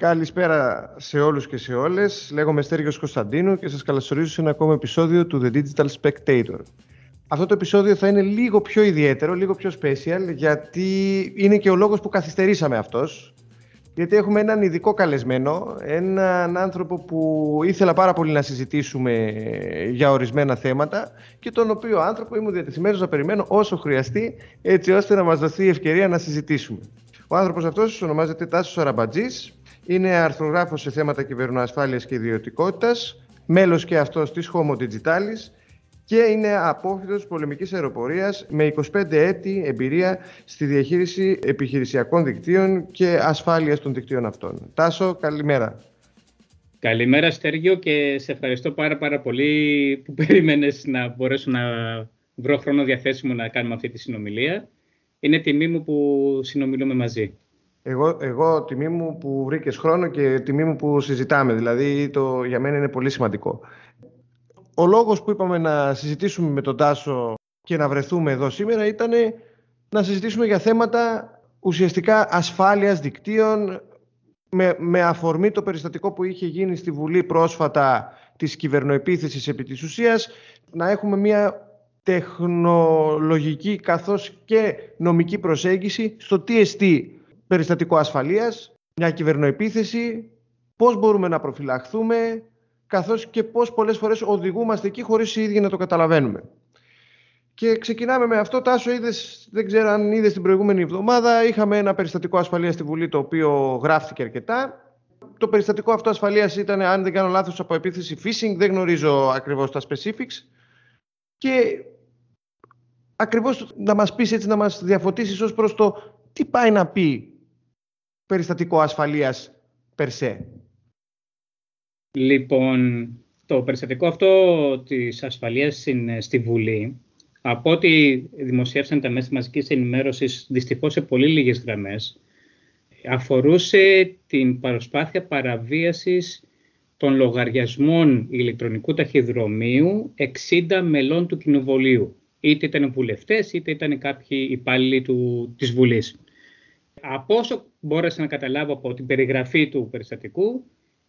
Καλησπέρα σε όλους και σε όλες. Λέγομαι Στέργιος Κωνσταντίνου και σας καλωσορίζω σε ένα ακόμα επεισόδιο του The Digital Spectator. Αυτό το επεισόδιο θα είναι λίγο πιο ιδιαίτερο, λίγο πιο special, γιατί είναι και ο λόγος που καθυστερήσαμε αυτός. Γιατί έχουμε έναν ειδικό καλεσμένο, έναν άνθρωπο που ήθελα πάρα πολύ να συζητήσουμε για ορισμένα θέματα και τον οποίο άνθρωπο ήμουν διατεθειμένος να περιμένω όσο χρειαστεί έτσι ώστε να μας δοθεί η ευκαιρία να συζητήσουμε. Ο άνθρωπος αυτός ονομάζεται Τάσος Αραμπατζής, είναι αρθρογράφος σε θέματα κυβερνοασφάλειας και ιδιωτικότητας, μέλος και αυτός της Homo Digitalis και είναι απόφυτος πολεμικής αεροπορίας με 25 έτη εμπειρία στη διαχείριση επιχειρησιακών δικτύων και ασφάλειας των δικτύων αυτών. Τάσο, καλημέρα. Καλημέρα Στέργιο και σε ευχαριστώ πάρα πάρα πολύ που περίμενες να μπορέσω να βρω χρόνο διαθέσιμο να κάνουμε αυτή τη συνομιλία. Είναι τιμή μου που συνομιλούμε μαζί. Εγώ, εγώ τιμή μου που βρήκες χρόνο και τιμή μου που συζητάμε. Δηλαδή το, για μένα είναι πολύ σημαντικό. Ο λόγος που είπαμε να συζητήσουμε με τον Τάσο και να βρεθούμε εδώ σήμερα ήταν να συζητήσουμε για θέματα ουσιαστικά ασφάλειας δικτύων με, με αφορμή το περιστατικό που είχε γίνει στη Βουλή πρόσφατα της κυβερνοεπίθεσης επί της ουσίας να έχουμε μια τεχνολογική καθώς και νομική προσέγγιση στο TST περιστατικό ασφαλείας, μια κυβερνοεπίθεση, πώς μπορούμε να προφυλαχθούμε, καθώς και πώς πολλές φορές οδηγούμαστε εκεί χωρίς οι ίδιοι να το καταλαβαίνουμε. Και ξεκινάμε με αυτό. Τάσο, είδες, δεν ξέρω αν είδες την προηγούμενη εβδομάδα, είχαμε ένα περιστατικό ασφαλείας στη Βουλή, το οποίο γράφτηκε αρκετά. Το περιστατικό αυτό ασφαλείας ήταν, αν δεν κάνω λάθος, από επίθεση phishing, δεν γνωρίζω ακριβώς τα specifics. Και ακριβώς να μας πεις έτσι, να μας διαφωτίσεις ως προς το τι πάει να πει περιστατικό ασφαλείας περσέ. Λοιπόν, το περιστατικό αυτό της ασφαλείας στη Βουλή, από ό,τι δημοσιεύσαν τα μέσα μαζικής ενημέρωσης, δυστυχώς σε πολύ λίγες γραμμές, αφορούσε την προσπάθεια παραβίασης των λογαριασμών ηλεκτρονικού ταχυδρομείου 60 μελών του Κοινοβουλίου. Είτε ήταν βουλευτές, είτε ήταν κάποιοι υπάλληλοι του, της Βουλής. Από όσο μπόρεσα να καταλάβω από την περιγραφή του περιστατικού,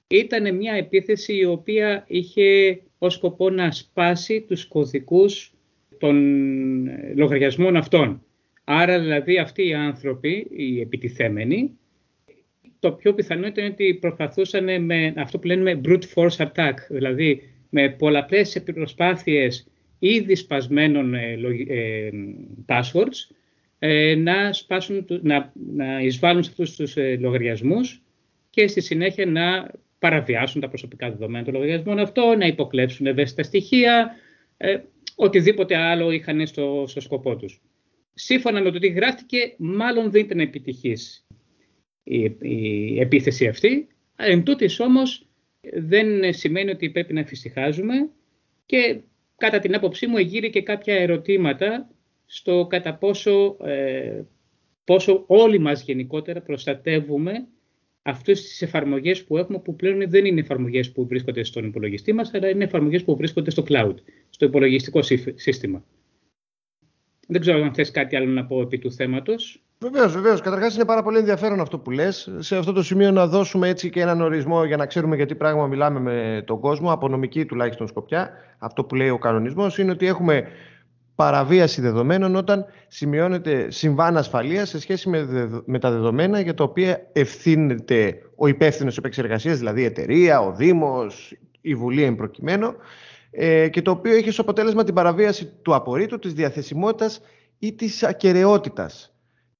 ήταν μια επίθεση η οποία είχε ως σκοπό να σπάσει τους κωδικούς των ε, λογαριασμών αυτών. Άρα δηλαδή αυτοί οι άνθρωποι, οι επιτιθέμενοι, το πιο πιθανό ήταν ότι προσπαθούσαν με αυτό που λένε brute force attack, δηλαδή με πολλαπλές προσπάθειες ήδη σπασμένων ε, ε, passwords, ε, να, σπάσουν, να, να εισβάλλουν σε αυτούς τους ε, λογαριασμούς και στη συνέχεια να παραβιάσουν τα προσωπικά δεδομένα των λογαριασμών αυτό, να υποκλέψουν ευαίσθητα στοιχεία, ε, οτιδήποτε άλλο είχαν στο, στο σκοπό τους. Σύμφωνα με το τι γράφτηκε, μάλλον δεν ήταν επιτυχής η, η επίθεση αυτή. Εν τούτης όμως δεν σημαίνει ότι πρέπει να εφησυχάζουμε και κατά την άποψή μου εγείρει και κάποια ερωτήματα στο κατά πόσο, ε, πόσο όλοι μας γενικότερα προστατεύουμε αυτές τις εφαρμογές που έχουμε που πλέον δεν είναι εφαρμογές που βρίσκονται στον υπολογιστή μας αλλά είναι εφαρμογές που βρίσκονται στο cloud, στο υπολογιστικό σύστημα. Δεν ξέρω αν θες κάτι άλλο να πω επί του θέματος. Βεβαίως, βεβαίως. Καταρχάς, είναι πάρα πολύ ενδιαφέρον αυτό που λες. Σε αυτό το σημείο να δώσουμε έτσι και έναν ορισμό για να ξέρουμε γιατί πράγμα μιλάμε με τον κόσμο, από νομική τουλάχιστον σκοπιά. Αυτό που λέει ο κανονισμός είναι ότι έχουμε παραβίαση δεδομένων όταν σημειώνεται συμβάν ασφαλείας σε σχέση με, με τα δεδομένα για τα οποία ευθύνεται ο υπεύθυνος επεξεργασίας, δηλαδή η εταιρεία, ο Δήμος, η Βουλή εν προκειμένου, ε, και το οποίο έχει ως αποτέλεσμα την παραβίαση του απορρίτου, της διαθεσιμότητας ή της ακαιρεότητας.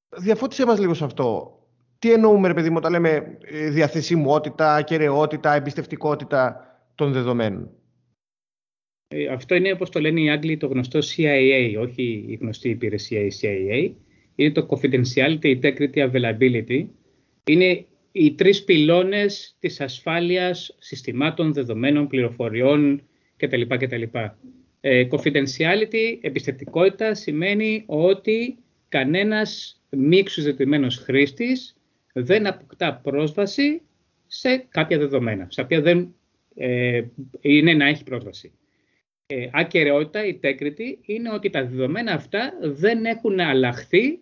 Διαφώτισε μας λίγο σε αυτό. Τι εννοούμε, ρε παιδί μου, όταν λέμε ε, διαθεσιμότητα, ακαιρεότητα, εμπιστευτικότητα των δεδομένων; Ε, αυτό είναι όπως το λένε οι Άγγλοι το γνωστό CIA, όχι η γνωστή υπηρεσία η CIA. Είναι το Confidentiality, Integrity, Availability. Είναι οι τρεις πυλώνες της ασφάλειας συστημάτων, δεδομένων, πληροφοριών κτλ. κτλ. Ε, confidentiality, εμπιστευτικότητα, σημαίνει ότι κανένας μη εξουζετημένος χρήστης δεν αποκτά πρόσβαση σε κάποια δεδομένα, στα οποία δεν ε, είναι να έχει πρόσβαση ε, ακαιρεότητα, η integrity, είναι ότι τα δεδομένα αυτά δεν έχουν αλλάχθει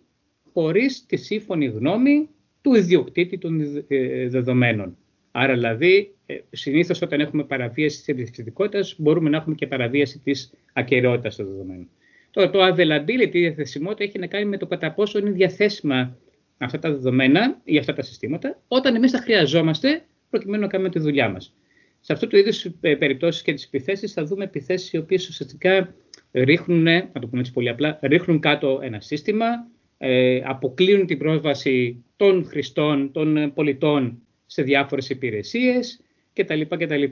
χωρίς τη σύμφωνη γνώμη του ιδιοκτήτη των ε, δεδομένων. Άρα δηλαδή, ε, συνήθως όταν έχουμε παραβίαση της εμπιστευτικότητας, μπορούμε να έχουμε και παραβίαση της ακαιρεότητας των δεδομένων. Τώρα, το availability, η διαθεσιμότητα, έχει να κάνει με το κατά πόσο είναι διαθέσιμα αυτά τα δεδομένα ή αυτά τα συστήματα, όταν εμείς τα χρειαζόμαστε προκειμένου να κάνουμε τη δουλειά μας. Σε αυτού του είδους ε, περιπτώσεις και τις επιθέσεις θα δούμε επιθέσεις οι οποίες ουσιαστικά ρίχνουν, να το πούμε έτσι πολύ απλά, ρίχνουν κάτω ένα σύστημα, ε, αποκλείουν την πρόσβαση των χρηστών, των πολιτών σε διάφορες υπηρεσίες κτλ. κτλ.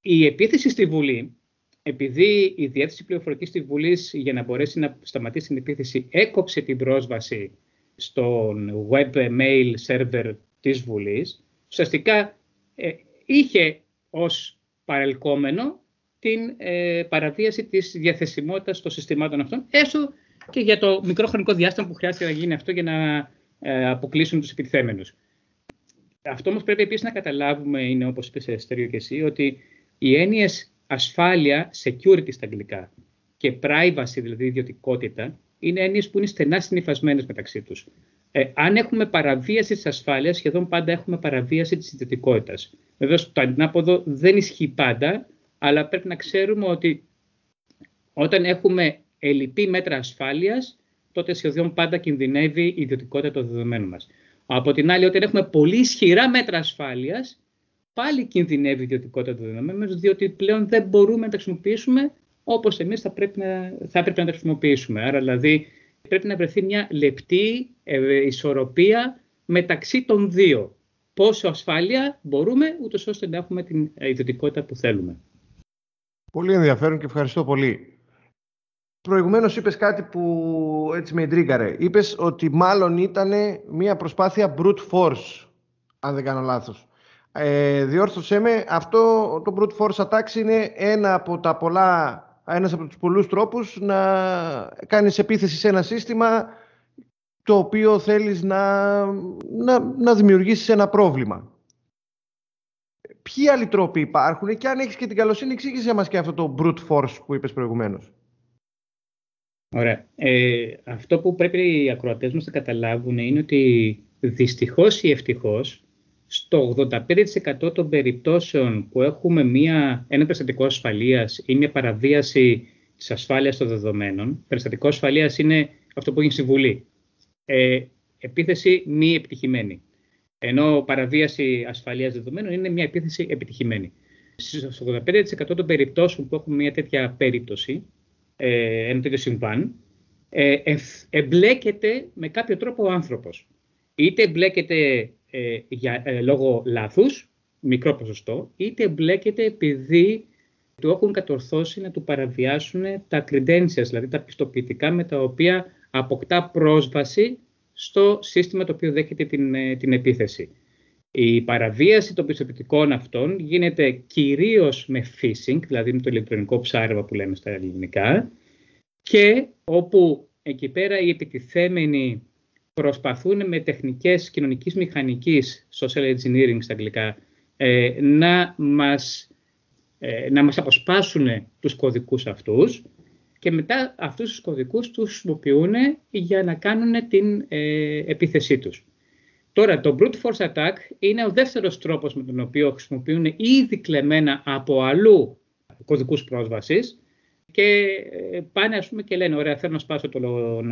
Η επίθεση στη Βουλή, επειδή η διεύθυνση πληροφορικής στη Βουλή για να μπορέσει να σταματήσει την επίθεση έκοψε την πρόσβαση στον web mail server της Βουλής, ουσιαστικά ε, είχε ως παρελκόμενο την ε, παραβίαση της διαθεσιμότητας των συστημάτων αυτών, έστω και για το μικρό χρονικό διάστημα που χρειάζεται να γίνει αυτό για να ε, αποκλείσουν τους επιτιθέμενους. Αυτό όμως πρέπει επίσης να καταλάβουμε, είναι όπως είπες Εστέριο και εσύ, ότι οι έννοιες ασφάλεια, security στα αγγλικά, και privacy, δηλαδή ιδιωτικότητα, είναι έννοιες που είναι στενά συνειφασμένες μεταξύ τους. Ε, αν έχουμε παραβίαση της ασφάλειας, σχεδόν πάντα έχουμε παραβίαση της ιδιωτικότητας. Βεβαίως το αντινάποδο δεν ισχύει πάντα, αλλά πρέπει να ξέρουμε ότι όταν έχουμε ελλειπή μέτρα ασφάλειας, τότε σχεδόν πάντα κινδυνεύει η ιδιωτικότητα των δεδομένων μας. Από την άλλη, όταν έχουμε πολύ ισχυρά μέτρα ασφάλειας, πάλι κινδυνεύει η ιδιωτικότητα των δεδομένων, διότι πλέον δεν μπορούμε να τα χρησιμοποιήσουμε όπως εμείς θα πρέπει να, θα έπρεπε να τα χρησιμοποιήσουμε. Άρα, δηλαδή, πρέπει να βρεθεί μια λεπτή ε, ισορροπία μεταξύ των δύο. Πόσο ασφάλεια μπορούμε, ούτως ώστε να έχουμε την ιδιωτικότητα που θέλουμε. Πολύ ενδιαφέρον και ευχαριστώ πολύ. Προηγουμένως είπες κάτι που έτσι με εντρίγκαρε. Είπες ότι μάλλον ήταν μια προσπάθεια brute force, αν δεν κάνω λάθος. Ε, διόρθωσέ με, αυτό το brute force attacks είναι ένα από τα πολλά, ένας από τους πολλούς τρόπους να κάνεις επίθεση σε ένα σύστημα το οποίο θέλεις να, να, να δημιουργήσεις ένα πρόβλημα. Ποιοι άλλοι τρόποι υπάρχουν και αν έχεις και την καλοσύνη εξήγησε μας και αυτό το brute force που είπες προηγουμένως. Ωραία. Ε, αυτό που πρέπει οι ακροατές μας να καταλάβουν είναι ότι δυστυχώς ή ευτυχώς στο 85% των περιπτώσεων που έχουμε μια, ένα περιστατικό ασφαλείας ή μια παραβίαση της ασφάλειας των δεδομένων, περιστατικό ασφαλείας είναι αυτό που έχει συμβουλή. Ε, επίθεση μη επιτυχημένη. Ενώ παραβίαση ασφαλείας δεδομένων είναι μια επίθεση επιτυχημένη. Στο 85% των περιπτώσεων που έχουμε μια τέτοια περίπτωση, ε, ένα τέτοιο συμβάν, ε, εμπλέκεται με κάποιο τρόπο ο άνθρωπος. Είτε εμπλέκεται ε, για, ε, λόγω λάθους, μικρό ποσοστό, είτε εμπλέκεται επειδή του έχουν κατορθώσει να του παραβιάσουν τα credentials, δηλαδή τα πιστοποιητικά με τα οποία αποκτά πρόσβαση στο σύστημα το οποίο δέχεται την, ε, την επίθεση. Η παραβίαση των πιστοποιητικών αυτών γίνεται κυρίως με phishing, δηλαδή με το ηλεκτρονικό ψάρεμα που λέμε στα ελληνικά, και όπου εκεί πέρα οι επιτιθέμενοι προσπαθούν με τεχνικές κοινωνικής μηχανικής, social engineering στα αγγλικά, ε, να, μας, ε, να μας αποσπάσουν τους κωδικούς αυτούς και μετά αυτούς τους κωδικούς τους χρησιμοποιούν για να κάνουν την ε, επίθεσή τους. Τώρα, το brute force attack είναι ο δεύτερος τρόπος με τον οποίο χρησιμοποιούν ήδη κλεμμένα από αλλού κωδικούς πρόσβασης και ε, πάνε ας πούμε και λένε ωραία θέλω να σπάσω το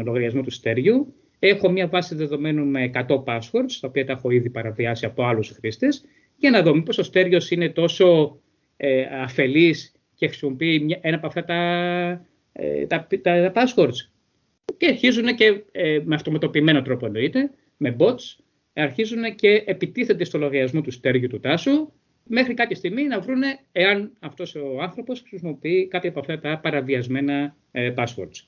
λογαριασμό του στέριου έχω μια βάση δεδομένων με 100 passwords τα οποία τα έχω ήδη παραβιάσει από άλλους χρήστες για να δω μήπως ο στέριος είναι τόσο ε, αφελής και χρησιμοποιεί ένα από αυτά τα, ε, τα, τα, passwords και αρχίζουν και ε, με αυτοματοποιημένο τρόπο εννοείται με bots αρχίζουν και επιτίθενται στο λογαριασμό του στέργιου του τάσου μέχρι κάποια στιγμή να βρούνε εάν αυτός ο άνθρωπος χρησιμοποιεί κάποια από αυτά τα παραβιασμένα ε, passwords.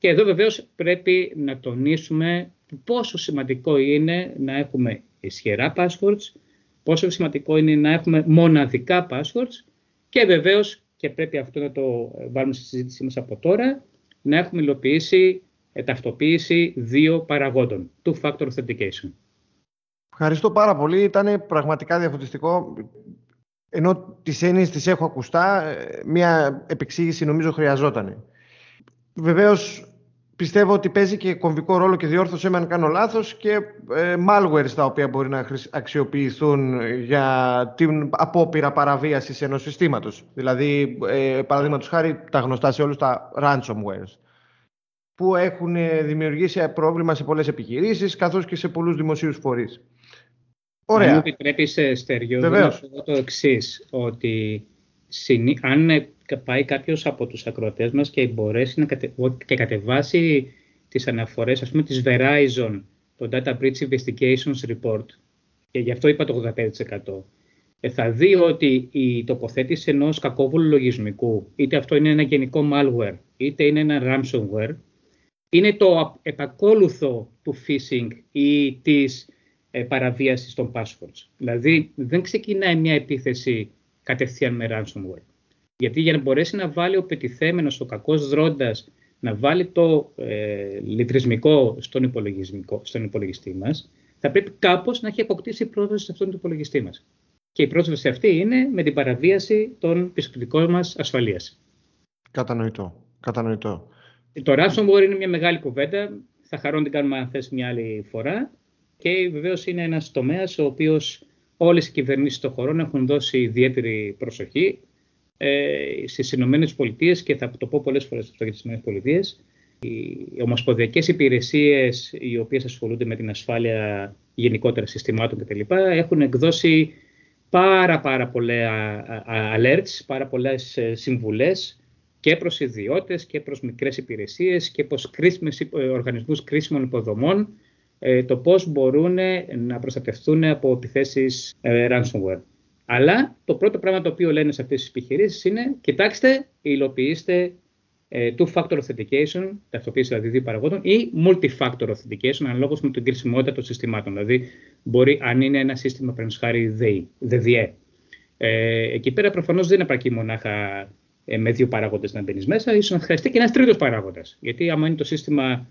Και εδώ βεβαίως πρέπει να τονίσουμε πόσο σημαντικό είναι να έχουμε ισχυρά passwords, πόσο σημαντικό είναι να έχουμε μοναδικά passwords και βεβαίως, και πρέπει αυτό να το βάλουμε στη συζήτησή μας από τώρα, να έχουμε υλοποιήσει ε, ταυτοποίηση δύο παραγόντων, two-factor authentication. Ευχαριστώ πάρα πολύ. Ήταν πραγματικά διαφωτιστικό. Ενώ τις έννοιες τις έχω ακουστά, μια επεξήγηση νομίζω χρειαζόταν. Βεβαίως, πιστεύω ότι παίζει και κομβικό ρόλο και διόρθωσε με αν κάνω λάθος και ε, malware τα οποία μπορεί να αξιοποιηθούν για την απόπειρα παραβίασης ενός συστήματος. Δηλαδή, ε, παραδείγματος χάρη, τα γνωστά σε όλους τα ransomwares που έχουν δημιουργήσει πρόβλημα σε πολλές επιχειρήσεις καθώς και σε πολλούς δημοσίους φορείς. Ωραία. Αν μου επιτρέπεις, ε, Στέργιο, να σου πω το εξής ότι αν πάει κάποιος από τους ακροατές μας και μπορέσει να κατε... και κατεβάσει τις αναφορές, ας πούμε, της Verizon, το Data Breach Investigations Report, και γι' αυτό είπα το 85%, ε, θα δει ότι η τοποθέτηση ενός κακόβουλου λογισμικού, είτε αυτό είναι ένα γενικό malware, είτε είναι ένα ransomware, είναι το επακόλουθο του phishing ή της ε, παραβίασης των passwords. Δηλαδή, δεν ξεκινάει μια επίθεση κατευθείαν με ransomware. Γιατί για να μπορέσει να βάλει ο πετιθέμενος, ο κακός δρώντας, να βάλει το ε, λιτρισμικό στον, υπολογισμικό, στον υπολογιστή μας, θα πρέπει κάπως να έχει αποκτήσει πρόσβαση σε αυτόν τον υπολογιστή μας. Και η πρόσβαση αυτή είναι με την παραβίαση των πιστοποιητικών μας ασφαλείας. Κατανοητό. Κατανοητό. Το ransomware είναι μια μεγάλη κουβέντα. Θα χαρώ να την κάνουμε αν θες μια άλλη φορά. Και βεβαίως είναι ένας τομέας ο οποίος όλες οι κυβερνήσεις των χωρών έχουν δώσει ιδιαίτερη προσοχή ε, στις Ηνωμένες Πολιτείες και θα το πω πολλές φορές αυτό για τις Ηνωμένες Πολιτείες. Οι ομοσπονδιακές υπηρεσίες οι οποίες ασχολούνται με την ασφάλεια γενικότερα συστημάτων κτλ. έχουν εκδώσει πάρα πάρα πολλά alerts, πάρα πολλές ε, συμβουλές και προς ιδιώτες και προς μικρές υπηρεσίες και προς κρίσιμες, ε, οργανισμούς κρίσιμων υποδομών ε, το πώς μπορούν να προστατευτούν από επιθέσεις ε, ransomware. Αλλά το πρώτο πράγμα το οποίο λένε σε αυτές τις επιχειρήσεις είναι κοιτάξτε, υλοποιήστε ε, two-factor authentication, ταυτοποίηση δηλαδή δύο παραγόντων, ή multi-factor authentication, αναλόγως με την κρισιμότητα των συστημάτων. Δηλαδή, μπορεί, αν είναι ένα σύστημα, πρέπει χάρη ΔΔΕ. Ε, εκεί πέρα προφανώς δεν επαρκεί μονάχα ε, με δύο παράγοντες να μπαίνεις μέσα, ίσως να χρειαστεί και ένας τρίτος παράγοντας. Γιατί άμα είναι το σύστημα ε,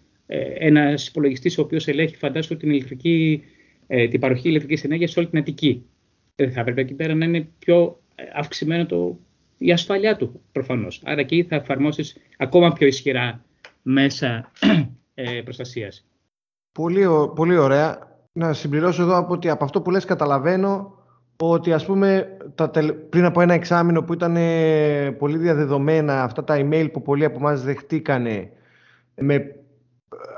ένας υπολογιστής ο οποίος ελέγχει, φαντάσου, την, ηλεκτρική, ε, την παροχή ηλεκτρικής ενέργειας σε όλη την Αττική. Δεν θα έπρεπε εκεί πέρα να είναι πιο ε, αυξημένο το, η ασφαλειά του προφανώς. Άρα εκεί θα εφαρμόσεις ακόμα πιο ισχυρά μέσα ε, προστασίας. Πολύ, πολύ ωραία. Να συμπληρώσω εδώ από ότι από αυτό που λες καταλαβαίνω ότι ας πούμε τα, πριν από ένα εξάμεινο που ήταν πολύ διαδεδομένα αυτά τα email που πολλοί από εμάς δεχτήκανε με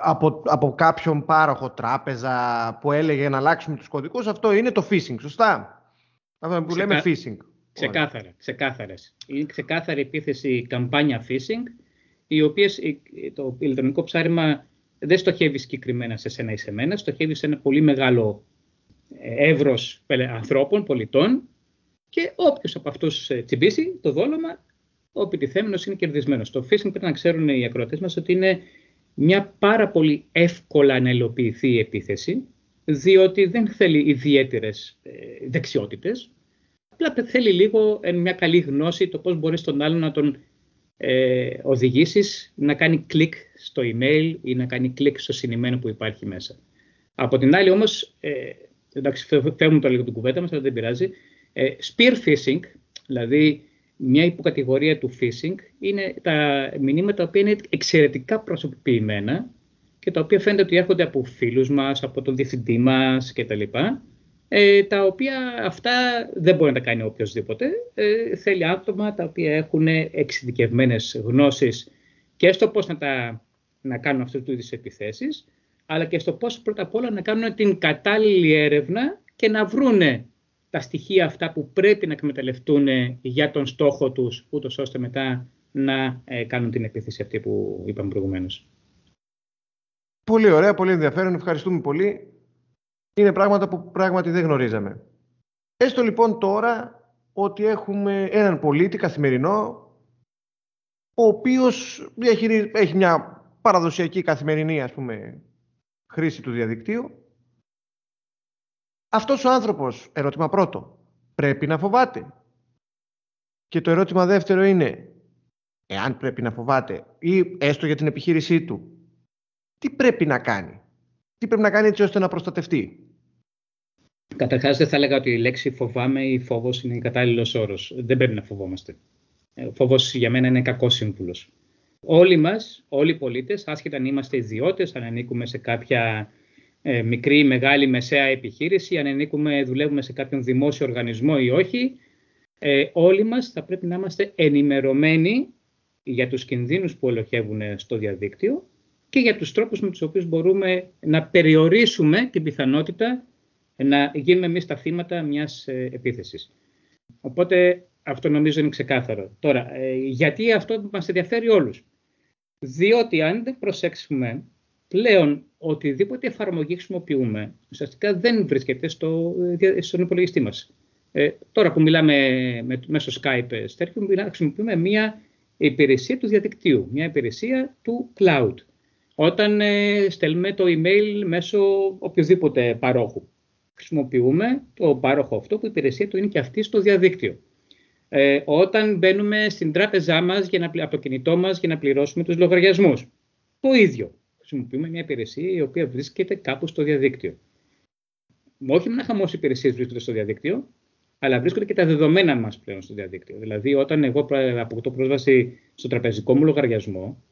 από, από κάποιον πάροχο τράπεζα που έλεγε να αλλάξουμε τους κωδικούς, αυτό είναι το phishing, σωστά; Αυτό που λέμε phishing. Ξεκάθαρα, ξεκάθαρες. Είναι ξεκάθαρη επίθεση καμπάνια phishing, οι οποίες το ηλεκτρονικό ψάρεμα δεν στοχεύει συγκεκριμένα σε σένα ή σε μένα, στοχεύει σε ένα πολύ μεγάλο ε, εύρος ανθρώπων, πολιτών και όποιος από αυτούς ε, τσιμπήσει το δόλωμα, ο επιτιθέμενος είναι κερδισμένος. Το phishing πρέπει να ξέρουν οι ακροατές μας ότι είναι μια πάρα πολύ εύκολα να υλοποιηθεί η επίθεση, διότι δεν θέλει ιδιαίτερες ε, δεξιότητες, απλά θέλει λίγο μια καλή γνώση το πώς μπορείς τον άλλον να τον ε, οδηγήσεις να κάνει κλικ στο email ή να κάνει κλικ στο συνημένο που υπάρχει μέσα. Από την άλλη όμως, ε, εντάξει φεύγουμε το λίγο την κουβέντα μας, αλλά δεν πειράζει, ε, spear phishing, δηλαδή μια υποκατηγορία του phishing είναι τα μηνύματα που είναι εξαιρετικά προσωποποιημένα και τα οποία φαίνεται ότι έρχονται από φίλους μας, από τον διευθυντή μας κτλ. Ε, τα οποία αυτά δεν μπορεί να τα κάνει οποιοδήποτε. Ε, θέλει άτομα τα οποία έχουν εξειδικευμένες γνώσεις και στο πώς να, τα, να κάνουν αυτού του είδους επιθέσεις, αλλά και στο πώς πρώτα απ' όλα να κάνουν την κατάλληλη έρευνα και να βρούνε τα στοιχεία αυτά που πρέπει να εκμεταλλευτούν για τον στόχο τους, ούτως ώστε μετά να ε, κάνουν την επίθεση αυτή που είπαμε προηγουμένως. Πολύ ωραία, πολύ ενδιαφέρον. Ευχαριστούμε πολύ. Είναι πράγματα που πράγματι δεν γνωρίζαμε. Έστω λοιπόν τώρα ότι έχουμε έναν πολίτη καθημερινό ο οποίος έχει μια παραδοσιακή καθημερινή ας πούμε, χρήση του διαδικτύου αυτός ο άνθρωπος, ερώτημα πρώτο, πρέπει να φοβάται. Και το ερώτημα δεύτερο είναι, εάν πρέπει να φοβάται ή έστω για την επιχείρησή του, τι πρέπει να κάνει; Τι πρέπει να κάνει έτσι ώστε να προστατευτεί; Καταρχάς δεν θα έλεγα ότι η λέξη φοβάμαι ή φόβος είναι κατάλληλος όρος. Δεν πρέπει να φοβόμαστε. Ο φόβος για μένα είναι κακός σύμβουλος. όλοι μας, όλοι οι πολίτες, άσχετα αν είμαστε ιδιώτες, αν ανήκουμε σε κάποια ε, μικρή ή μεγάλη μεσαία επιχείρηση, αν ανήκουμε, δουλεύουμε σε κάποιον δημόσιο οργανισμό ή όχι, ε, όλοι μας θα πρέπει να είμαστε ενημερωμένοι για τους κινδύνους που ολοχεύουν στο διαδίκτυο και για τους τρόπους με τους οποίους μπορούμε να περιορίσουμε την πιθανότητα να γίνουμε εμείς τα θύματα μιας ε, επίθεσης. Οπότε αυτό νομίζω είναι ξεκάθαρο. Τώρα, ε, γιατί αυτό μας ενδιαφέρει όλους; Διότι αν δεν προσέξουμε, πλέον οτιδήποτε εφαρμογή χρησιμοποιούμε, ουσιαστικά δεν βρίσκεται στο, ε, στον υπολογιστή μας. Ε, τώρα που μιλάμε με, μέσω Skype, Στέρχιο, χρησιμοποιούμε μία υπηρεσία του διαδικτύου, μια υπηρεσία του cloud. Όταν ε, στέλνουμε το email μέσω οποιοδήποτε παρόχου. Χρησιμοποιούμε το πάροχο αυτό που η υπηρεσία του είναι και αυτή στο διαδίκτυο. Ε, όταν μπαίνουμε στην τράπεζά μας για να, από το κινητό μας για να πληρώσουμε τους λογαριασμούς. Το ίδιο. Χρησιμοποιούμε μια υπηρεσία η οποία βρίσκεται κάπου στο διαδίκτυο. Όχι μόνο χαμός υπηρεσίες βρίσκονται στο διαδίκτυο, αλλά βρίσκονται και τα δεδομένα μας πλέον στο διαδίκτυο. Δηλαδή, όταν εγώ αποκτώ πρόσβαση στο τραπεζικό μου λογαριασμό,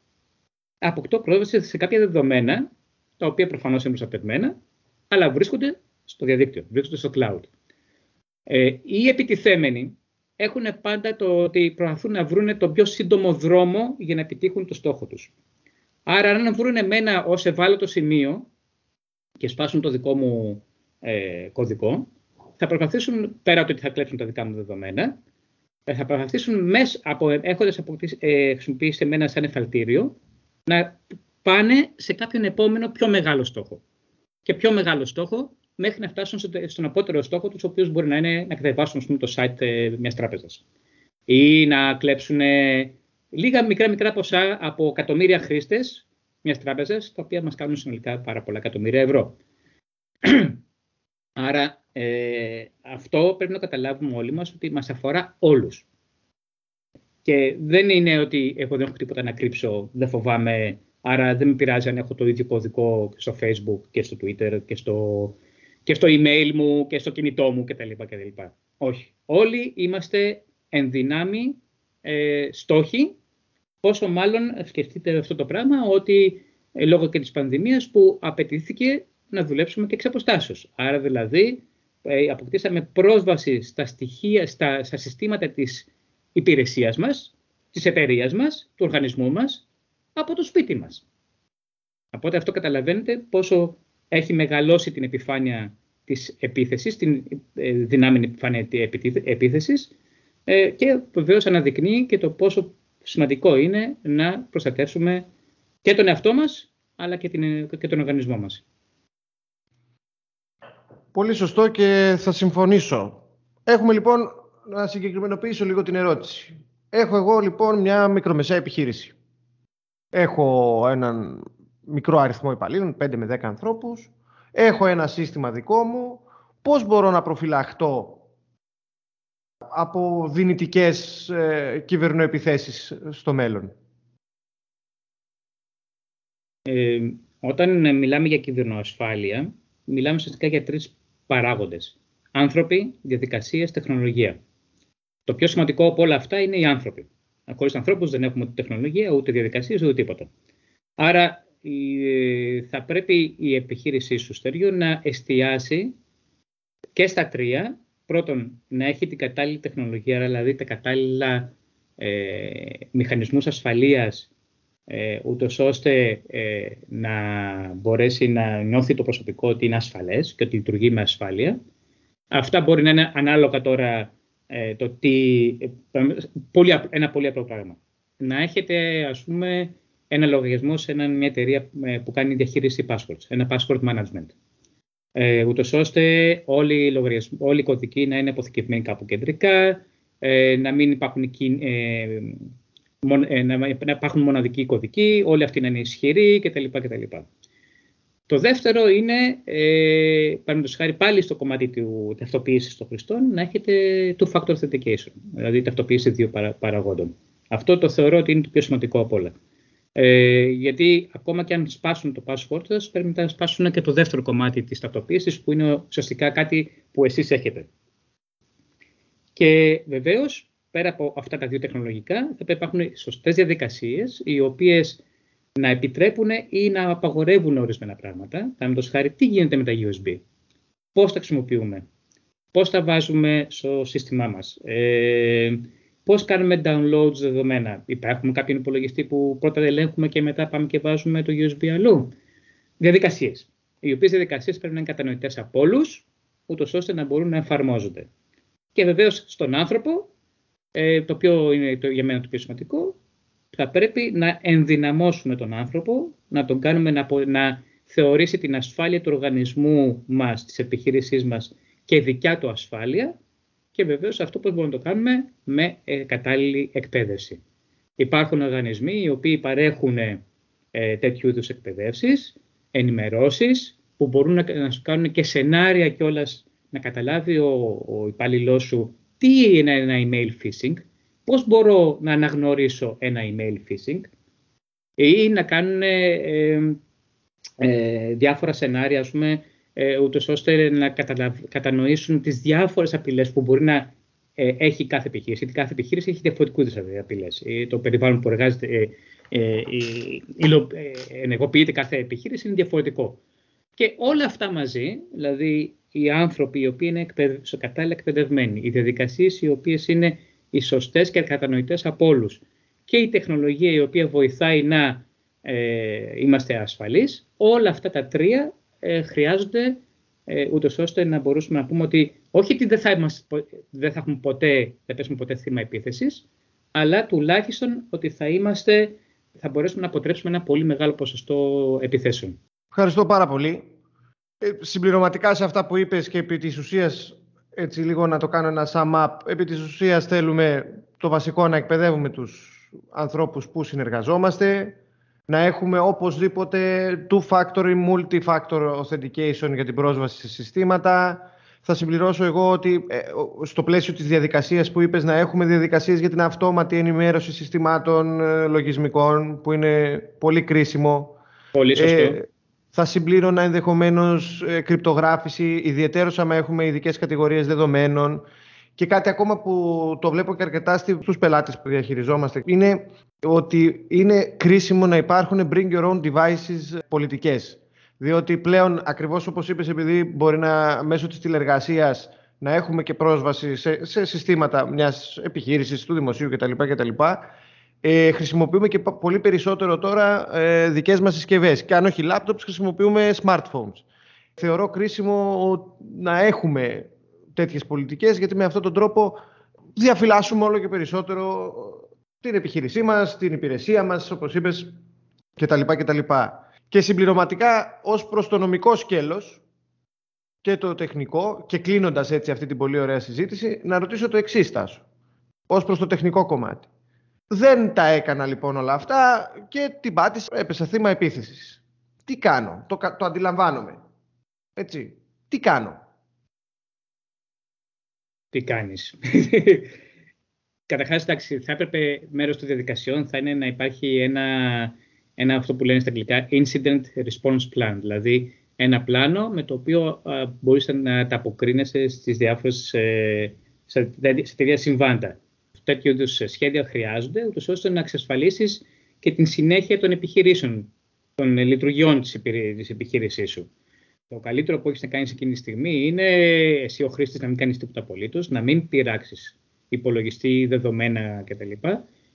αποκτώ πρόσβαση σε κάποια δεδομένα, τα οποία προφανώς είναι προστατευμένα, αλλά βρίσκονται στο διαδίκτυο, βρίσκονται στο cloud. Ε, οι επιτιθέμενοι έχουν πάντα το ότι προσπαθούν να βρουν το πιο σύντομο δρόμο για να επιτύχουν το στόχο τους. Άρα, αν βρουν εμένα ως ευάλωτο σημείο και σπάσουν το δικό μου ε, κωδικό, θα προσπαθήσουν, πέρα από το ότι θα κλέψουν τα δικά μου δεδομένα, ε, θα προσπαθήσουν μέσα από, έχοντας ε, χρησιμοποιήσει εμένα σαν εφαλτήριο, να πάνε σε κάποιον επόμενο πιο μεγάλο στόχο. Και πιο μεγάλο στόχο μέχρι να φτάσουν στον απότερο στόχο τους, ο οποίος μπορεί να είναι να κατεβάσουν το site ε, μιας τράπεζας. Ή να κλέψουν λίγα μικρά μικρά ποσά από εκατομμύρια χρήστες μιας τράπεζας, τα οποία μας κάνουν συνολικά πάρα πολλά εκατομμύρια ευρώ. Άρα ε, αυτό πρέπει να καταλάβουμε όλοι μας ότι μας αφορά όλους. Και δεν είναι ότι εγώ δεν έχω τίποτα να κρύψω, δεν φοβάμαι, άρα δεν με πειράζει αν έχω το ίδιο κωδικό στο Facebook και στο Twitter και στο, και στο email μου και στο κινητό μου κτλ. κτλ. Όχι. Όλοι είμαστε εν δυνάμει ε, στόχοι, πόσο μάλλον σκεφτείτε αυτό το πράγμα, ότι ε, λόγω και της πανδημίας που απαιτήθηκε να δουλέψουμε και εξ αποστάσεως. Άρα δηλαδή ε, αποκτήσαμε πρόσβαση στα στοιχεία, στα, στα συστήματα της υπηρεσίας μας, της εταιρείας μας, του οργανισμού μας, από το σπίτι μας. Οπότε αυτό καταλαβαίνετε πόσο έχει μεγαλώσει την επιφάνεια της επίθεσης, την ε, δυνάμενη επιφάνεια επίθεσης ε, και βεβαίως αναδεικνύει και το πόσο σημαντικό είναι να προστατεύσουμε και τον εαυτό μας αλλά και, την, και τον οργανισμό μας. Πολύ σωστό και θα συμφωνήσω. Έχουμε λοιπόν να συγκεκριμενοποιήσω λίγο την ερώτηση. Έχω εγώ λοιπόν μια μικρομεσαία επιχείρηση. Έχω έναν μικρό αριθμό υπαλλήλων, 5 με 10 ανθρώπους. Έχω ένα σύστημα δικό μου. Πώς μπορώ να προφυλαχτώ από δυνητικές ε, κυβερνοεπιθέσεις στο μέλλον; Ε, όταν μιλάμε για κυβερνοασφάλεια, μιλάμε ουσιαστικά για τρεις παράγοντες. Άνθρωποι, διαδικασίες, τεχνολογία. Το πιο σημαντικό από όλα αυτά είναι οι άνθρωποι. Χωρίς ανθρώπους δεν έχουμε ούτε τεχνολογία, ούτε διαδικασίες, ούτε τίποτα. Άρα θα πρέπει η επιχείρησή σου, Στεριού, να εστιάσει και στα τρία. Πρώτον, να έχει την κατάλληλη τεχνολογία, δηλαδή τα κατάλληλα ε, μηχανισμούς ασφαλείας, ε, ούτως ώστε ε, να μπορέσει να νιώθει το προσωπικό ότι είναι ασφαλές και ότι λειτουργεί με ασφάλεια. Αυτά μπορεί να είναι ανάλογα τώρα ε, το τι, πολύ, ένα πολύ απλό πράγμα. Να έχετε, ας πούμε, ένα λογαριασμό σε μια εταιρεία ε, που κάνει διαχείριση passwords, ένα password management. Ε, ούτως ώστε όλοι οι, όλοι οι κωδικοί να είναι αποθηκευμένοι κάπου κεντρικά, ε, να μην υπάρχουν ε, ε, να υπάρχουν μοναδικοί κωδικοί, όλοι αυτοί να είναι ισχυροί κτλ. κτλ. Το δεύτερο είναι, ε, παραδείγματος χάρη πάλι στο κομμάτι του ταυτοποίησης των χρηστών, να έχετε two-factor authentication, δηλαδή ταυτοποίηση δύο παραγόντων. Αυτό το θεωρώ ότι είναι το πιο σημαντικό από όλα. Ε, γιατί ακόμα και αν σπάσουν το password σας, πρέπει να σπάσουν και το δεύτερο κομμάτι της ταυτοποίησης, που είναι ουσιαστικά κάτι που εσείς έχετε. Και βεβαίως πέρα από αυτά τα δύο τεχνολογικά, θα πρέπει να υπάρχουν σωστές διαδικασίες, οι οποίες να επιτρέπουν ή να απαγορεύουν ορισμένα πράγματα. το χάρη, τι γίνεται με τα USB, πώς τα χρησιμοποιούμε, πώς τα βάζουμε στο σύστημά μας, ε, πώς κάνουμε downloads δεδομένα. Υπάρχουν κάποιον υπολογιστή που πρώτα ελέγχουμε και μετά πάμε και βάζουμε το USB αλλού. Διαδικασίες, οι οποίες διαδικασίες πρέπει να είναι κατανοητές από όλους, ούτως ώστε να μπορούν να εφαρμόζονται. Και βεβαίως στον άνθρωπο, ε, το οποίο είναι το, για μένα το πιο σημαντικό, θα πρέπει να ενδυναμώσουμε τον άνθρωπο, να τον κάνουμε να, να θεωρήσει την ασφάλεια του οργανισμού μας, της επιχείρησής μας και δικιά του ασφάλεια και βεβαίως αυτό πώς μπορούμε να το κάνουμε; Με ε, κατάλληλη εκπαίδευση. Υπάρχουν οργανισμοί οι οποίοι παρέχουν ε, τέτοιου είδους εκπαιδεύσεις, ενημερώσεις που μπορούν να, να σου κάνουν και σενάρια κιόλας να καταλάβει ο, ο υπάλληλός σου τι είναι ένα email phishing, πώς μπορώ να αναγνωρίσω ένα email phishing; Ή να κάνουν ε, ε, διάφορα σενάρια, ας πούμε, ε, ούτως ώστε να κατανοήσουν τις διάφορες απειλές που μπορεί να ε, έχει κάθε επιχείρηση. Γιατί κάθε επιχείρηση έχει διαφορετικούς είδους απειλές. Ε, το περιβάλλον που εργάζεται, ε, ε, ενεργοποιείται κάθε επιχείρηση είναι διαφορετικό. Και όλα αυτά μαζί, δηλαδή οι άνθρωποι οι οποίοι είναι κατάλληλα εκπαιδευμένοι, οι διαδικασίες οι οποίες είναι οι σωστές και κατανοητές από όλους και η τεχνολογία η οποία βοηθάει να ε, είμαστε ασφαλείς, όλα αυτά τα τρία ε, χρειάζονται ε, ούτως ώστε να μπορούσαμε να πούμε ότι όχι ότι δεν θα, είμαστε, δεν θα έχουμε ποτέ, θα πέσουμε ποτέ θύμα επίθεσης, αλλά τουλάχιστον ότι θα είμαστε, θα μπορέσουμε να αποτρέψουμε ένα πολύ μεγάλο ποσοστό επιθέσεων. Ευχαριστώ πάρα πολύ. Ε, συμπληρωματικά σε αυτά που είπες και επί της ουσίας, έτσι λίγο να το κάνω ένα sum up, επί της ουσίας θέλουμε το βασικό να εκπαιδεύουμε τους ανθρώπους που συνεργαζόμαστε, να έχουμε οπωσδήποτε two-factor ή multi-factor authentication για την πρόσβαση σε συστήματα. Θα συμπληρώσω εγώ ότι ε, στο πλαίσιο της διαδικασίας που είπες να έχουμε διαδικασίες για την αυτόματη ενημέρωση συστημάτων ε, λογισμικών που είναι πολύ κρίσιμο. Πολύ σωστό. Ε, θα συμπλήρωνα ενδεχομένως ε, κρυπτογράφηση, ιδιαίτερω άμα έχουμε ειδικές κατηγορίες δεδομένων. Και κάτι ακόμα που το βλέπω και αρκετά στους πελάτες που διαχειριζόμαστε είναι ότι είναι κρίσιμο να υπάρχουν bring your own devices πολιτικές. Διότι πλέον, ακριβώς όπως είπες, επειδή μπορεί να μέσω της τηλεργασίας να έχουμε και πρόσβαση σε, σε συστήματα μιας επιχείρησης, του δημοσίου κτλ. κτλ ε, χρησιμοποιούμε και πολύ περισσότερο τώρα ε, δικές μας συσκευές. Και αν όχι laptops, χρησιμοποιούμε smartphones. Θεωρώ κρίσιμο να έχουμε τέτοιες πολιτικές, γιατί με αυτόν τον τρόπο διαφυλάσσουμε όλο και περισσότερο την επιχείρησή μας, την υπηρεσία μας, όπως είπες, κτλ. κτλ. Και συμπληρωματικά, ως προς το νομικό σκέλος και το τεχνικό, και κλείνοντας έτσι αυτή την πολύ ωραία συζήτηση, να ρωτήσω το εξής, Τάσο, ως προς το τεχνικό κομμάτι. Δεν τα έκανα λοιπόν όλα αυτά και την πάτησα, έπεσα θύμα επίθεσης. Τι κάνω, το, το αντιλαμβάνομαι. Έτσι, τι κάνω. Τι κάνεις; Καταρχάς, εντάξει, θα έπρεπε μέρος των διαδικασιών θα είναι να υπάρχει ένα, ένα αυτό που λένε στα αγγλικά incident response plan, δηλαδή ένα πλάνο με το οποίο μπορεί μπορείς να τα αποκρίνεσαι στις διάφορες, ε, σε, σε τέτοια συμβάντα τέτοιου είδους σχέδια χρειάζονται, ούτως ώστε να εξασφαλίσεις και την συνέχεια των επιχειρήσεων, των λειτουργιών της επιχείρησής σου. Το καλύτερο που έχεις να κάνεις εκείνη τη στιγμή είναι εσύ ο χρήστης να μην κάνεις τίποτα απολύτως, να μην πειράξεις υπολογιστή, δεδομένα κτλ.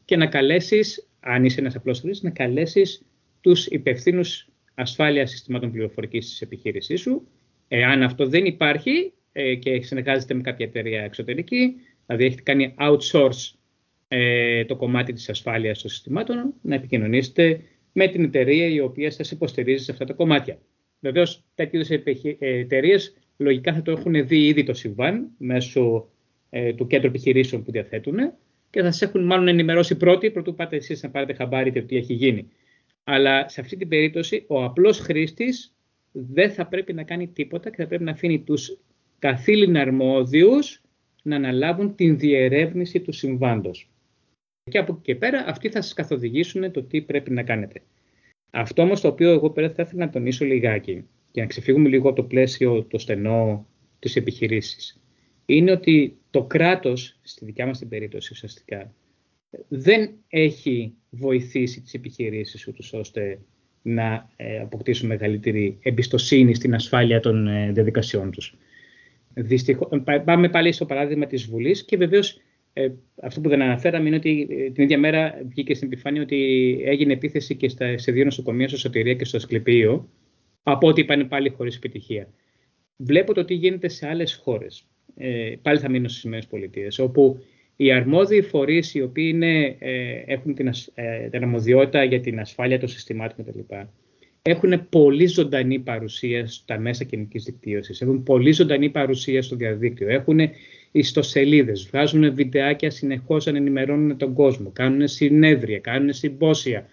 Και να καλέσεις, αν είσαι ένας απλός χρήστης, να καλέσεις τους υπευθύνους ασφάλεια συστημάτων πληροφορικής της επιχείρησής σου. Εάν αυτό δεν υπάρχει ε, και συνεργάζεται με κάποια εταιρεία εξωτερική, δηλαδή έχετε κάνει outsource ε, το κομμάτι της ασφάλειας των συστημάτων, να επικοινωνήσετε με την εταιρεία η οποία σας υποστηρίζει σε αυτά τα κομμάτια. Βεβαίως, τέτοιου εταιρείες λογικά θα το έχουν δει ήδη το συμβάν μέσω ε, του κέντρου επιχειρήσεων που διαθέτουν και θα σας έχουν μάλλον ενημερώσει πρώτοι, πρωτού πάτε εσείς να πάρετε χαμπάρι και τι έχει γίνει. Αλλά σε αυτή την περίπτωση ο απλός χρήστης δεν θα πρέπει να κάνει τίποτα και θα πρέπει να αφήνει τους καθήλυνα αρμόδιους να αναλάβουν την διερεύνηση του συμβάντος. Και από εκεί και πέρα αυτοί θα σας καθοδηγήσουν το τι πρέπει να κάνετε. Αυτό όμως το οποίο εγώ πέρα θα ήθελα να τονίσω λιγάκι και να ξεφύγουμε λίγο από το πλαίσιο το στενό της επιχειρήσης. είναι ότι το κράτος, στη δικιά μας την περίπτωση ουσιαστικά, δεν έχει βοηθήσει τις επιχειρήσεις ούτως ώστε να ε, αποκτήσουν μεγαλύτερη εμπιστοσύνη στην ασφάλεια των ε, διαδικασιών τους. Δυστυχώς, πάμε πάλι στο παράδειγμα της Βουλής και βεβαίως ε, αυτό που δεν αναφέραμε είναι ότι την ίδια μέρα βγήκε στην επιφάνεια ότι έγινε επίθεση και στα, σε δύο νοσοκομεία, στο Σωτηρία και στο Ασκληπείο, από ό,τι είπαν πάλι χωρίς επιτυχία. Βλέπω το τι γίνεται σε άλλες χώρες. Ε, πάλι θα μείνω στις ΗΠΑ, όπου οι αρμόδιοι φορείς οι οποίοι είναι, ε, έχουν την, ε, την αρμοδιότητα για την ασφάλεια των συστημάτων κτλ. Έχουν πολύ ζωντανή παρουσία στα μέσα κοινωνική δικτύωσης. Έχουν πολύ ζωντανή παρουσία στο διαδίκτυο. Έχουν ιστοσελίδες, βγάζουν βιντεάκια συνεχώς αν ενημερώνουν τον κόσμο. Κάνουν συνέδρια, κάνουν συμπόσια.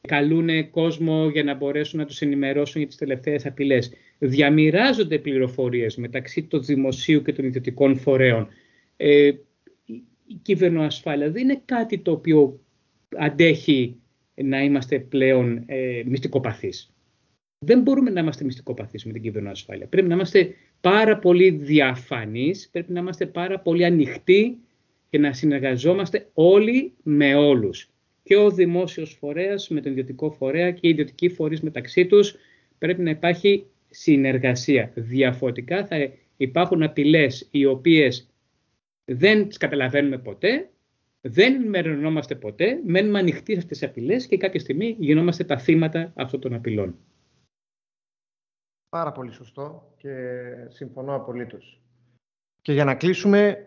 Καλούν κόσμο για να μπορέσουν να τους ενημερώσουν για τις τελευταίες απειλές. Διαμοιράζονται πληροφορίες μεταξύ του δημοσίου και των ιδιωτικών φορέων. Ε, η κυβερνοασφάλεια δεν είναι κάτι το οποίο αντέχει να είμαστε πλέον ε, μυστικοπαθείς. Δεν μπορούμε να είμαστε μυστικοπαθείς με την κυβερνοασφάλεια. Πρέπει να είμαστε πάρα πολύ διαφανείς, πρέπει να είμαστε πάρα πολύ ανοιχτοί και να συνεργαζόμαστε όλοι με όλους. Και ο δημόσιος φορέας με τον ιδιωτικό φορέα και οι ιδιωτικοί φορείς μεταξύ τους πρέπει να υπάρχει συνεργασία. Διαφορετικά θα υπάρχουν απειλές οι οποίες δεν τις καταλαβαίνουμε ποτέ, δεν ενημερωνόμαστε ποτέ, μένουμε ανοιχτοί σε αυτές τις απειλές και κάποια στιγμή γινόμαστε τα θύματα αυτών των απειλών. Πάρα πολύ σωστό και συμφωνώ απολύτως. Και για να κλείσουμε,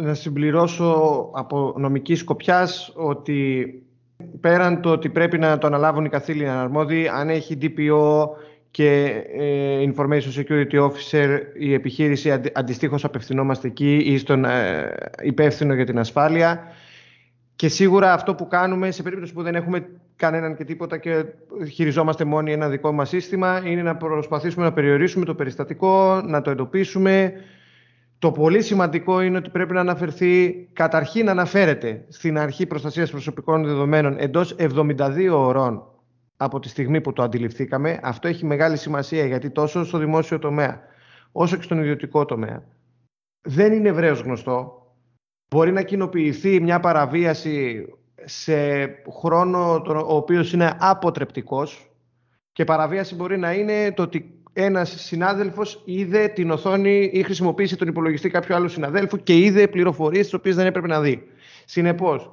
να συμπληρώσω από νομικής σκοπιάς ότι πέραν το ότι πρέπει να το αναλάβουν οι καθήλυνοι αρμόδιοι, αν έχει DPO και ε, Information Security Officer η επιχείρηση αντι, αντιστοίχως απευθυνόμαστε εκεί ή στον ε, υπεύθυνο για την ασφάλεια και σίγουρα αυτό που κάνουμε σε περίπτωση που δεν έχουμε κανέναν και τίποτα και χειριζόμαστε μόνοι ένα δικό μας σύστημα είναι να προσπαθήσουμε να περιορίσουμε το περιστατικό, να το εντοπίσουμε. Το πολύ σημαντικό είναι ότι πρέπει να αναφερθεί, καταρχήν να αναφέρεται στην αρχή προστασίας προσωπικών δεδομένων εντός 72 ωρών από τη στιγμή που το αντιληφθήκαμε. Αυτό έχει μεγάλη σημασία γιατί τόσο στο δημόσιο τομέα όσο και στον ιδιωτικό τομέα δεν είναι ευρέως γνωστό. Μπορεί να κοινοποιηθεί μια παραβίαση σε χρόνο ο οποίος είναι αποτρεπτικός και παραβίαση μπορεί να είναι το ότι ένας συνάδελφος είδε την οθόνη ή χρησιμοποίησε τον υπολογιστή κάποιου άλλου συναδέλφου και είδε πληροφορίες τις οποίες δεν έπρεπε να δει. Συνεπώς,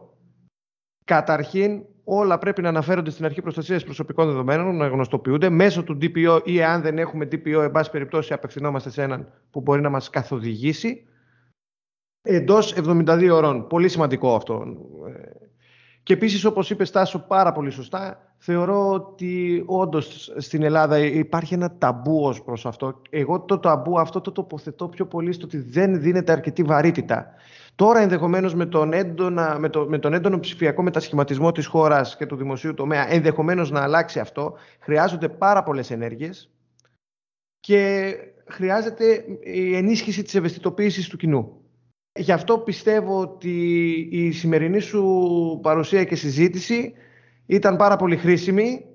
καταρχήν όλα πρέπει να αναφέρονται στην αρχή προστασίας προσωπικών δεδομένων, να γνωστοποιούνται μέσω του DPO ή αν δεν έχουμε DPO, εν πάση περιπτώσει, απευθυνόμαστε σε έναν που μπορεί να μας καθοδηγήσει εντός 72 ώρων. Πολύ σημαντικό αυτό. Και επίσης, όπως είπε Στάσο πάρα πολύ σωστά, θεωρώ ότι όντως στην Ελλάδα υπάρχει ένα ταμπού ως προς αυτό. Εγώ το ταμπού αυτό το τοποθετώ πιο πολύ στο ότι δεν δίνεται αρκετή βαρύτητα. Τώρα ενδεχομένως με τον, έντονα, με, το, με τον έντονο ψηφιακό μετασχηματισμό της χώρας και του δημοσίου τομέα ενδεχομένως να αλλάξει αυτό. Χρειάζονται πάρα πολλές ενέργειες και χρειάζεται η ενίσχυση της ευαισθητοποίησης του κοινού. Γι' αυτό πιστεύω ότι η σημερινή σου παρουσία και συζήτηση ήταν πάρα πολύ χρήσιμη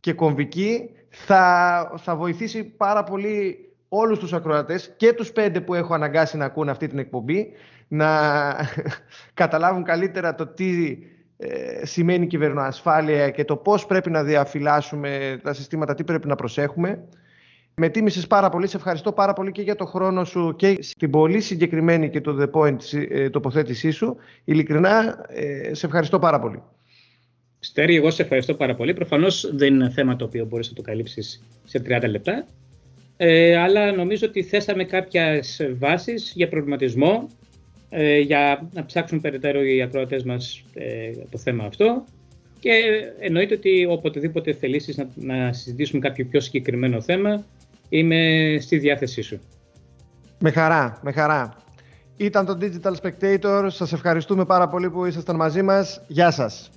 και κομβική. Θα, θα βοηθήσει πάρα πολύ όλους τους ακροατές και τους πέντε που έχω αναγκάσει να ακούν αυτή την εκπομπή να καταλάβουν καλύτερα το τι ε, σημαίνει κυβερνοασφάλεια και το πώς πρέπει να διαφυλάσσουμε τα συστήματα, τι πρέπει να προσέχουμε. Με τίμησες πάρα πολύ, σε ευχαριστώ πάρα πολύ και για το χρόνο σου και στην πολύ συγκεκριμένη και το the point ε, τοποθέτησή σου. Ειλικρινά, ε, σε ευχαριστώ πάρα πολύ. Στέρι, εγώ σε ευχαριστώ πάρα πολύ. Προφανώς δεν είναι θέμα το οποίο μπορείς να το καλύψεις σε 30 λεπτά. Ε, αλλά νομίζω ότι θέσαμε κάποιες βάσεις για προβληματισμό ε, για να ψάξουν περαιτέρω οι ακροατές μας ε, το θέμα αυτό και εννοείται ότι οποτεδήποτε θελήσεις να, να συζητήσουμε κάποιο πιο συγκεκριμένο θέμα είμαι στη διάθεσή σου. Με χαρά, με χαρά. Ήταν το Digital Spectator. Σας ευχαριστούμε πάρα πολύ που ήσασταν μαζί μας. Γεια σας.